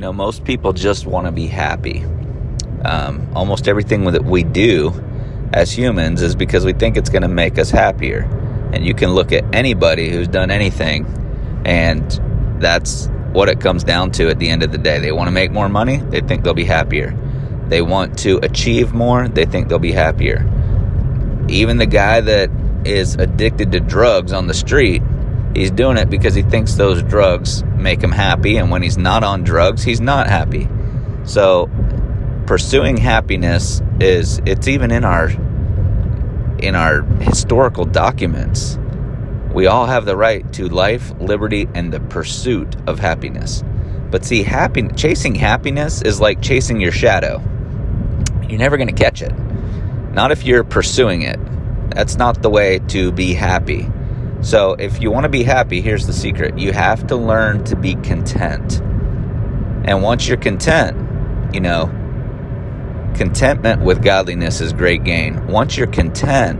know, most people just want to be happy. Um, almost everything that we do as humans is because we think it's going to make us happier. And you can look at anybody who's done anything, and that's what it comes down to at the end of the day. They want to make more money, they think they'll be happier. They want to achieve more, they think they'll be happier. Even the guy that is addicted to drugs on the street, he's doing it because he thinks those drugs make him happy, and when he's not on drugs, he's not happy. So, pursuing happiness is it's even in our in our historical documents. We all have the right to life, liberty, and the pursuit of happiness. But see, happy, chasing happiness is like chasing your shadow. You're never going to catch it. Not if you're pursuing it. That's not the way to be happy. So, if you want to be happy, here's the secret you have to learn to be content. And once you're content, you know, contentment with godliness is great gain. Once you're content,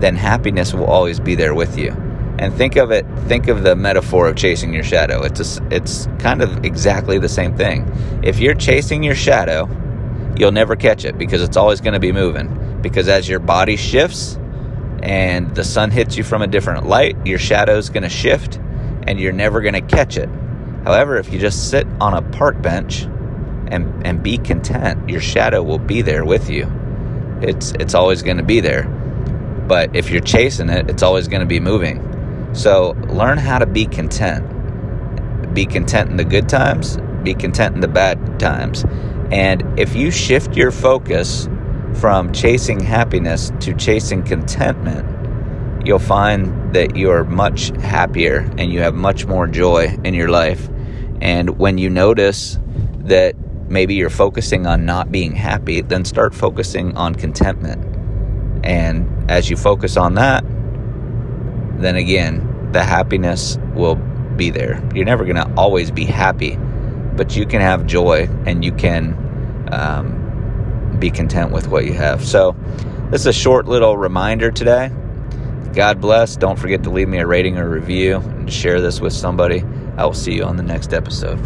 then happiness will always be there with you. And think of it, think of the metaphor of chasing your shadow. It's a, it's kind of exactly the same thing. If you're chasing your shadow, you'll never catch it because it's always going to be moving. Because as your body shifts and the sun hits you from a different light, your shadow's going to shift and you're never going to catch it. However, if you just sit on a park bench and and be content. Your shadow will be there with you. It's it's always going to be there. But if you're chasing it, it's always going to be moving. So learn how to be content. Be content in the good times, be content in the bad times. And if you shift your focus from chasing happiness to chasing contentment, you'll find that you are much happier and you have much more joy in your life. And when you notice that maybe you're focusing on not being happy, then start focusing on contentment. And as you focus on that, then again, the happiness will be there. You're never going to always be happy, but you can have joy and you can um, be content with what you have. So, this is a short little reminder today. God bless. Don't forget to leave me a rating or review and share this with somebody. I will see you on the next episode.